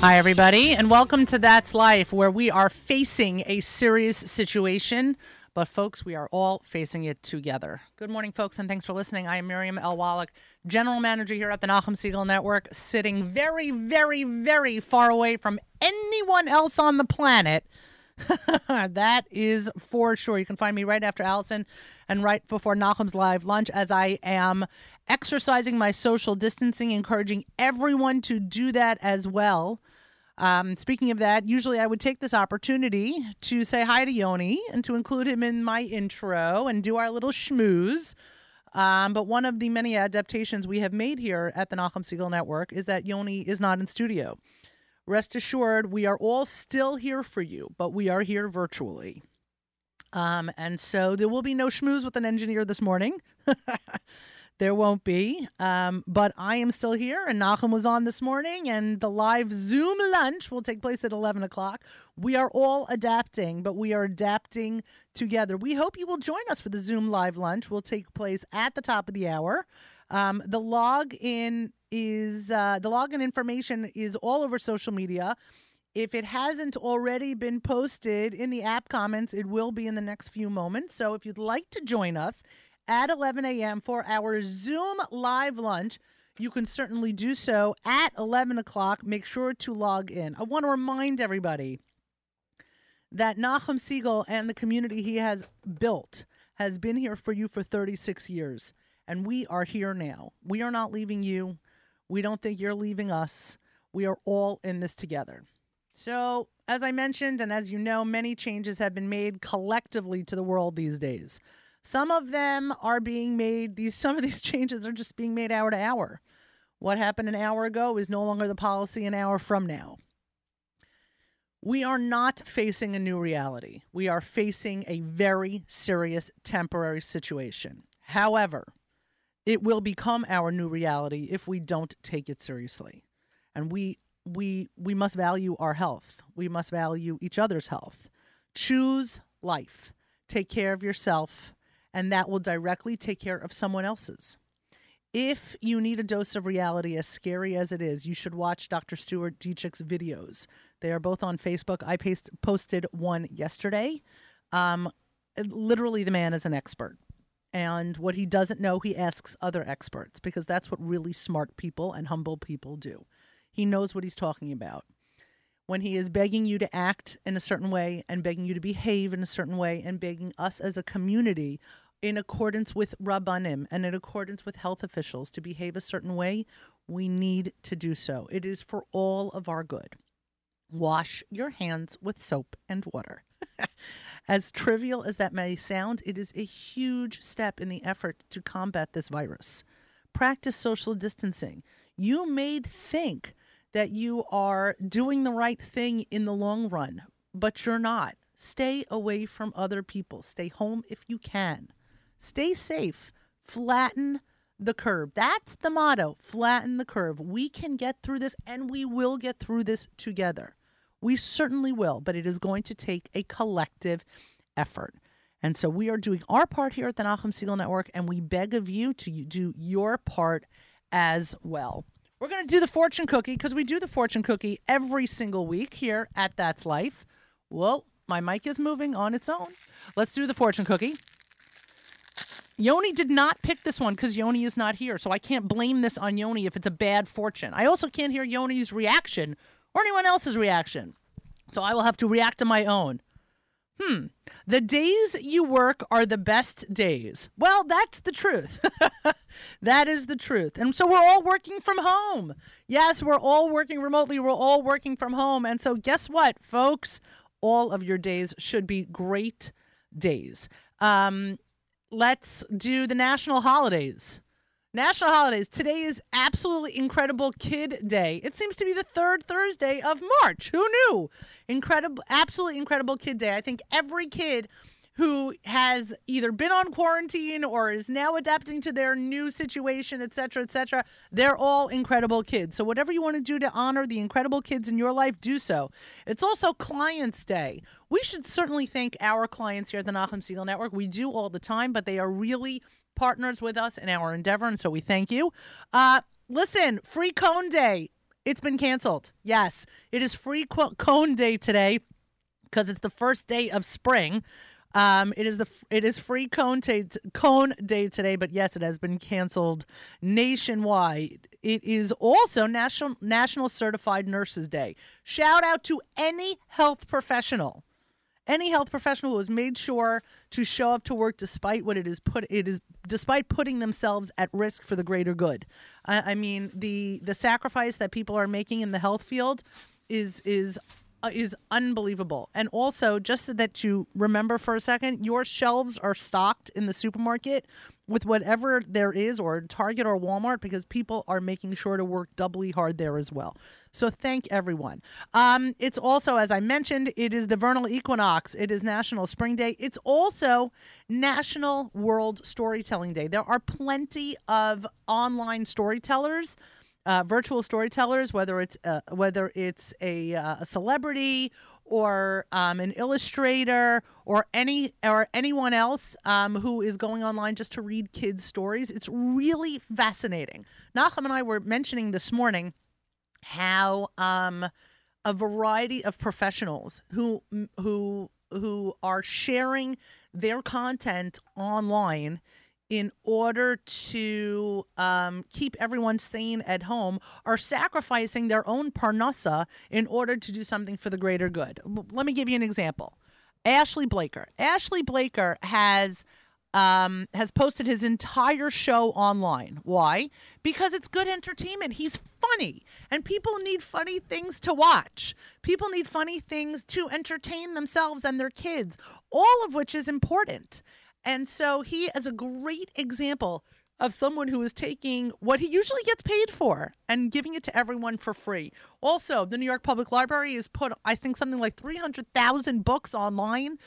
Hi, everybody, and welcome to That's Life, where we are facing a serious situation, but folks, we are all facing it together. Good morning, folks, and thanks for listening. I am Miriam L. Wallach, General Manager here at the Nachum Segal Network, sitting very, very, very far away from anyone else on the planet. that is for sure. You can find me right after Allison and right before Nachum's live lunch as I am exercising my social distancing, encouraging everyone to do that as well. Um, speaking of that, usually I would take this opportunity to say hi to Yoni and to include him in my intro and do our little schmooze. Um, but one of the many adaptations we have made here at the Nachum Segal Network is that Yoni is not in studio. Rest assured, we are all still here for you, but we are here virtually. Um, and so there will be no schmooze with an engineer this morning. There won't be. Um, but I am still here, and Nachum was on this morning, and the live Zoom lunch will take place at 11 o'clock. We are all adapting, but we are adapting together. We hope you will join us for the Zoom live lunch. Will take place at the top of the hour. Um, the login is uh, the login information is all over social media. If it hasn't already been posted in the app comments, it will be in the next few moments. So if you'd like to join us, at 11 a.m. for our Zoom live lunch. You can certainly do so at 11 o'clock. Make sure to log in. I want to remind everybody that Nachum Segal and the community he has built has been here for you for 36 years. And we are here now. We are not leaving you. We don't think you're leaving us. We are all in this together. So, as I mentioned, and as you know, many changes have been made collectively to the world these days. Some of them are being made, these some of these changes are just being made hour to hour. What happened an hour ago is no longer the policy an hour from now. We are not facing a new reality. We are facing a very serious temporary situation. However, it will become our new reality if we don't take it seriously. And we we we must value our health. We must value each other's health. Choose life. Take care of yourself and that will directly take care of someone else's. If you need a dose of reality, as scary as it is, you should watch Dr. Stuart Ditchek's videos. They are both on Facebook. I paste, posted one yesterday. Um, literally, the man is an expert. And what he doesn't know, he asks other experts because that's what really smart people and humble people do. He knows what he's talking about when he is begging you to act in a certain way and begging you to behave in a certain way and begging us as a community in accordance with Rabbanim and in accordance with health officials to behave a certain way, we need to do so. It is for all of our good. Wash your hands with soap and water. as trivial as that may sound, it is a huge step in the effort to combat this virus. Practice social distancing. You may think that you are doing the right thing in the long run, but you're not. Stay away from other people. Stay home if you can. Stay safe. Flatten the curve. That's the motto. Flatten the curve. We can get through this and we will get through this together. We certainly will, but it is going to take a collective effort. And so we are doing our part here at the Nachum Segal Network, and we beg of you to do your part as well. We're going to do the fortune cookie because we do the fortune cookie every single week here at That's Life. Well, my mic is moving on its own. Let's do the fortune cookie. Yoni did not pick this one because Yoni is not here, so I can't blame this on Yoni if it's a bad fortune. I also can't hear Yoni's reaction or anyone else's reaction, so I will have to react to my own. Hmm. The days you work are the best days. Well, that's the truth. that is the truth. And so we're all working from home. Yes, we're all working remotely. We're all working from home. And so guess what, folks? All of your days should be great days. Um, let's do the national holidays. National holidays. Today is absolutely incredible Kid Day. It seems to be the third Thursday of March. Who knew? Incredible, absolutely incredible Kid Day. I think every kid who has either been on quarantine or is now adapting to their new situation, et cetera, et cetera. They're all incredible kids. So whatever you want to do to honor the incredible kids in your life, do so. It's also Clients Day. We should certainly thank our clients here at the Nachum Segal Network. We do all the time, but they are really partners with us in our endeavor, and so we thank you. Uh, listen, Free Cone Day It's been canceled. Yes, it is free cone day today because it's the first day of spring. Um, it is the it is free cone day, cone day today, but yes, it has been canceled nationwide. It is also National National Certified Nurses Day. Shout out to any health professional any health professional who has made sure to show up to work despite what it is put it is despite putting themselves at risk for the greater good. I, I mean the the sacrifice that people are making in the health field is is uh, is unbelievable. And also, just so that you remember for a second, your shelves are stocked in the supermarket with whatever there is, or Target or Walmart, because people are making sure to work doubly hard there as well. So thank everyone. Um, it's also, as I mentioned, it is the vernal equinox. It is National Spring Day. It's also National World Storytelling Day. There are plenty of online storytellers uh, virtual storytellers, whether it's uh, whether it's a, uh, a celebrity or um, an illustrator or any or anyone else um, who is going online just to read kids' stories. It's really fascinating. Nachum and I were mentioning this morning how um, a variety of professionals who who who are sharing their content online in order to um, keep everyone sane at home are sacrificing their own parnasa in order to do something for the greater good. Let me give you an example. Ashley Blaker. Ashley Blaker has um, has posted his entire show online. Why? Because it's good entertainment. He's funny, and people need funny things to watch. People need funny things to entertain themselves and their kids, all of which is important. And so he is a great example of someone who is taking what he usually gets paid for and giving it to everyone for free. Also, the New York Public Library has put, I think, something like 300,000 books online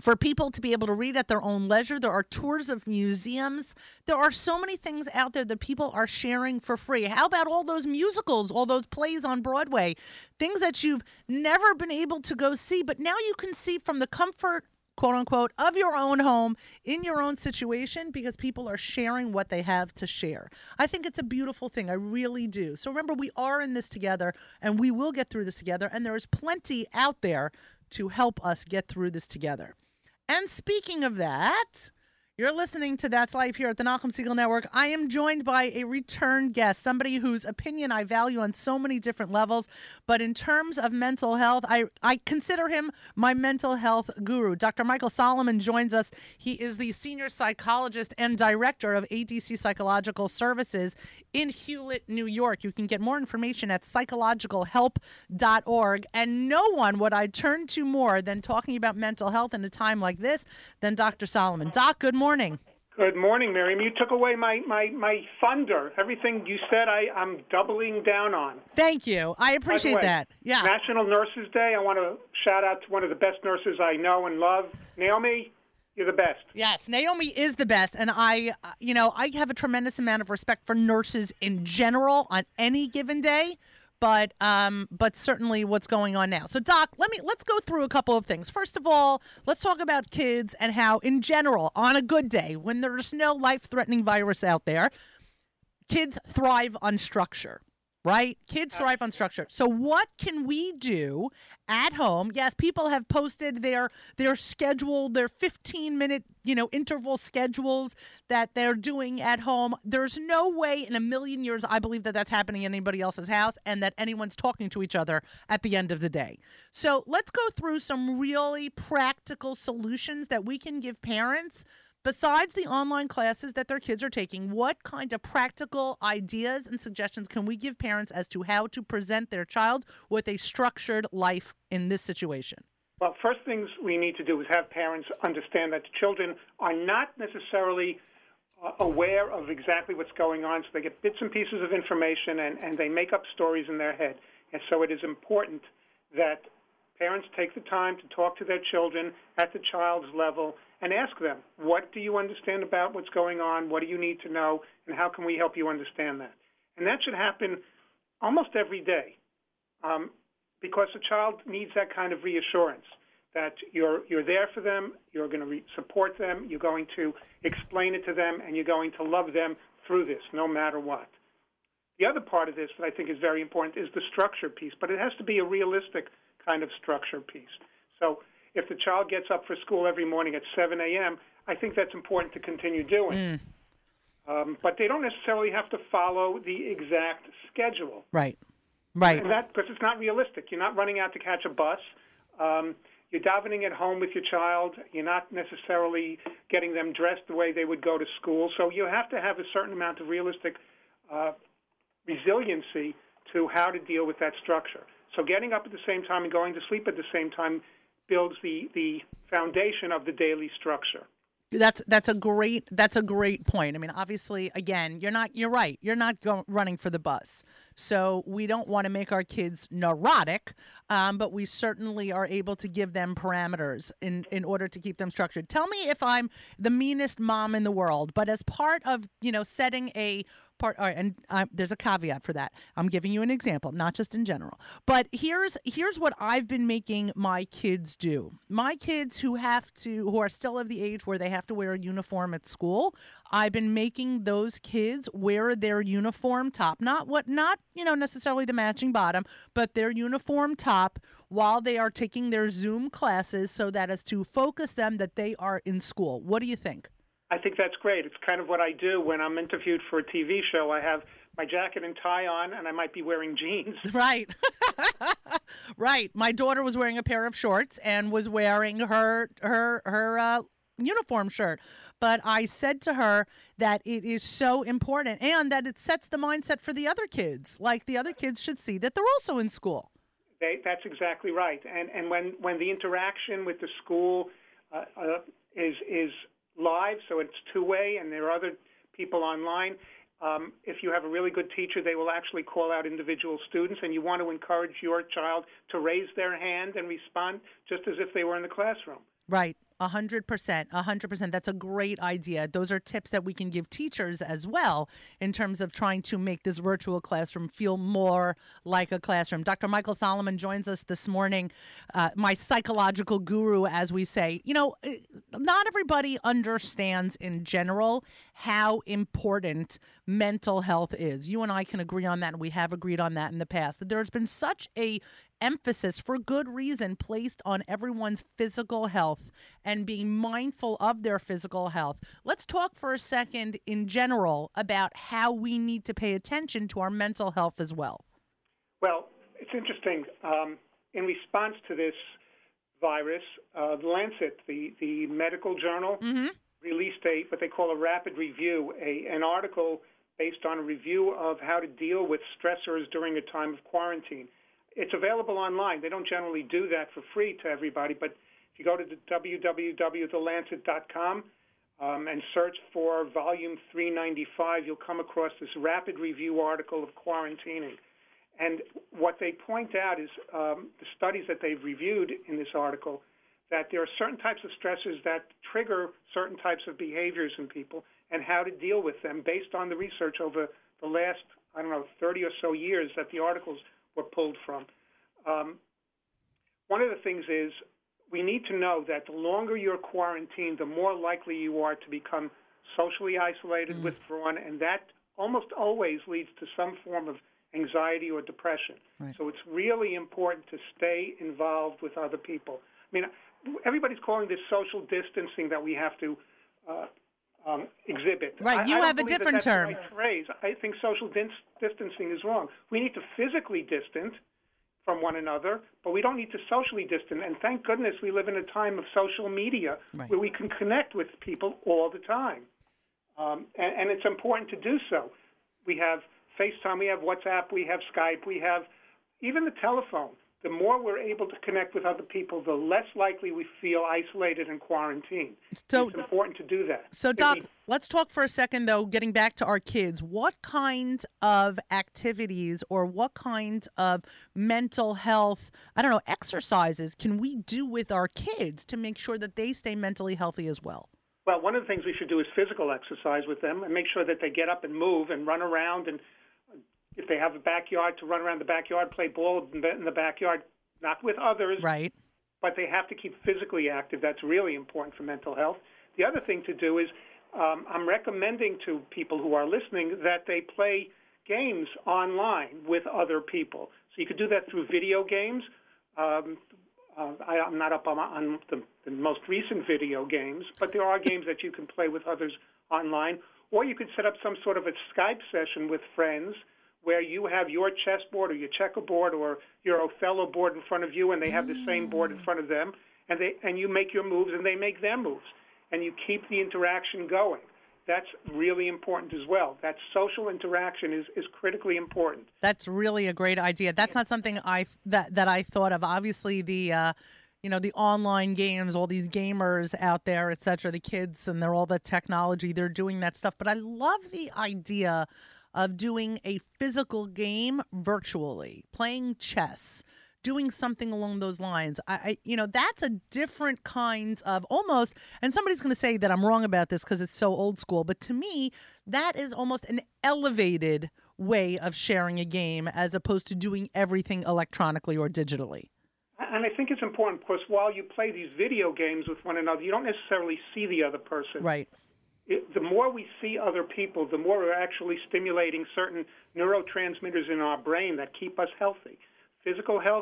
for people to be able to read at their own leisure. There are tours of museums. There are so many things out there that people are sharing for free. How about all those musicals, all those plays on Broadway, things that you've never been able to go see, but now you can see from the comfort quote unquote, of your own home in your own situation because people are sharing what they have to share. I think it's a beautiful thing. I really do. So remember, we are in this together and we will get through this together. And there is plenty out there to help us get through this together. And speaking of that, you're listening to That's Life here at the Nachum Segal Network. I am joined by a return guest, somebody whose opinion I value on so many different levels. But in terms of mental health, I, I consider him my mental health guru. Dr. Michael Solomon joins us. He is the senior psychologist and director of ADC Psychological Services in Hewlett, New York. You can get more information at psychologicalhelp.org. And no one would I turn to more than talking about mental health in a time like this than Dr. Solomon. Doc, good morning morning. Good morning, Miriam. You took away my, my, my thunder. Everything you said, I, I'm doubling down on. Thank you. I appreciate way, that. Yeah. National Nurses Day. I want to shout out to one of the best nurses I know and love, Naomi. You're the best. Yes, Naomi is the best. And I, uh, you know, I have a tremendous amount of respect for nurses in general on any given day but um, but certainly what's going on now. So, Doc, let me let's go through a couple of things. First of all, let's talk about kids and how, in general, on a good day, when there's no life-threatening virus out there, kids thrive on structure right? Kids thrive on structure. So what can we do at home? Yes, people have posted their their schedule, their 15 minute, you know, interval schedules that they're doing at home. There's no way in a million years I believe that that's happening in anybody else's house and that anyone's talking to each other at the end of the day. So, let's go through some really practical solutions that we can give parents Besides the online classes that their kids are taking, what kind of practical ideas and suggestions can we give parents as to how to present their child with a structured life in this situation? Well, first things we need to do is have parents understand that children are not necessarily uh, aware of exactly what's going on, so they get bits and pieces of information and, and they make up stories in their head. And so it is important that parents take the time to talk to their children at the child's level and ask them, what do you understand about what's going on? What do you need to know? And how can we help you understand that? And that should happen almost every day um, because a child needs that kind of reassurance that you're, you're there for them, you're going to re- support them, you're going to explain it to them, and you're going to love them through this no matter what. The other part of this that I think is very important is the structure piece, but it has to be a realistic kind of structure piece. So if the child gets up for school every morning at 7 a.m., I think that's important to continue doing. Mm. Um, but they don't necessarily have to follow the exact schedule. Right. Right. And that because it's not realistic. You're not running out to catch a bus. Um, you're davening at home with your child. You're not necessarily getting them dressed the way they would go to school. So you have to have a certain amount of realistic uh, resiliency to how to deal with that structure. So getting up at the same time and going to sleep at the same time builds the, the foundation of the daily structure. That's that's a great that's a great point. I mean, obviously, again, you're not you're right. You're not going running for the bus. So we don't want to make our kids neurotic, um, but we certainly are able to give them parameters in, in order to keep them structured. Tell me if I'm the meanest mom in the world, but as part of you know setting a part all right, and uh, there's a caveat for that i'm giving you an example not just in general but here's here's what i've been making my kids do my kids who have to who are still of the age where they have to wear a uniform at school i've been making those kids wear their uniform top not what not you know, necessarily the matching bottom, but their uniform top while they are taking their Zoom classes so that as to focus them that they are in school. What do you think? I think that's great. It's kind of what I do when I'm interviewed for a TV show. I have my jacket and tie on, and I might be wearing jeans. Right. right. My daughter was wearing a pair of shorts and was wearing her her her uh, uniform shirt but I said to her that it is so important and that it sets the mindset for the other kids. Like the other kids should see that they're also in school. They, that's exactly right. And and when when the interaction with the school uh, uh, is is live, so it's two way, and there are other people online. Um, if you have a really good teacher, they will actually call out individual students, and you want to encourage your child to raise their hand and respond just as if they were in the classroom. Right. Hundred percent, hundred percent. That's a great idea. Those are tips that we can give teachers as well in terms of trying to make this virtual classroom feel more like a classroom. Dr. Michael Solomon joins us this morning, uh, my psychological guru, as we say. You know, eh, not everybody understands in general how important mental health is. You and I can agree on that, and we have agreed on that in the past. There's been such a emphasis for good reason placed on everyone's physical health and being mindful of their physical health. Let's talk for a second in general about how we need to pay attention to our mental health as well. Well, it's interesting. Um, in response to this virus, uh, the Lancet, the, the medical journal, mm-hmm. released a what they call a rapid review, a, an article based on a review of how to deal with stressors during a time of quarantine. It's available online. They don't generally do that for free to everybody, but if you go to the www.thelancet.com um, and search for volume 395, you'll come across this rapid review article of quarantining. And what they point out is um, the studies that they've reviewed in this article that there are certain types of stressors that trigger certain types of behaviors in people and how to deal with them based on the research over the last, I don't know, 30 or so years that the articles were pulled from. Um, one of the things is we need to know that the longer you're quarantined, the more likely you are to become socially isolated, mm. withdrawn, and that almost always leads to some form of anxiety or depression. Right. So it's really important to stay involved with other people. I mean, everybody's calling this social distancing that we have to uh, um, exhibit. Right, you I, I have a different term. Right phrase. I think social distancing is wrong. We need to physically distance from one another, but we don't need to socially distance. And thank goodness we live in a time of social media right. where we can connect with people all the time. Um, and, and it's important to do so. We have FaceTime, we have WhatsApp, we have Skype, we have even the telephone the more we're able to connect with other people, the less likely we feel isolated and quarantined. So, it's important to do that. So, Doc, let's talk for a second, though, getting back to our kids. What kind of activities or what kind of mental health, I don't know, exercises can we do with our kids to make sure that they stay mentally healthy as well? Well, one of the things we should do is physical exercise with them and make sure that they get up and move and run around and if they have a backyard to run around the backyard, play ball in the backyard, not with others. Right. But they have to keep physically active. That's really important for mental health. The other thing to do is um, I'm recommending to people who are listening that they play games online with other people. So you could do that through video games. Um, uh, I, I'm not up on, on the, the most recent video games, but there are games that you can play with others online. Or you could set up some sort of a Skype session with friends where you have your chessboard or your checkerboard or your Othello board in front of you, and they have the same board in front of them, and they and you make your moves and they make their moves, and you keep the interaction going. That's really important as well. That social interaction is, is critically important. That's really a great idea. That's not something I that that I thought of. Obviously, the uh, you know the online games, all these gamers out there, etc. The kids and they're all the technology. They're doing that stuff. But I love the idea of doing a physical game virtually, playing chess, doing something along those lines. I, I you know, that's a different kind of almost, and somebody's going to say that I'm wrong about this because it's so old school, but to me, that is almost an elevated way of sharing a game as opposed to doing everything electronically or digitally. And I think it's important because while you play these video games with one another, you don't necessarily see the other person. Right it, the more we see other people, the more we're actually stimulating certain neurotransmitters in our brain that keep us healthy. Physical health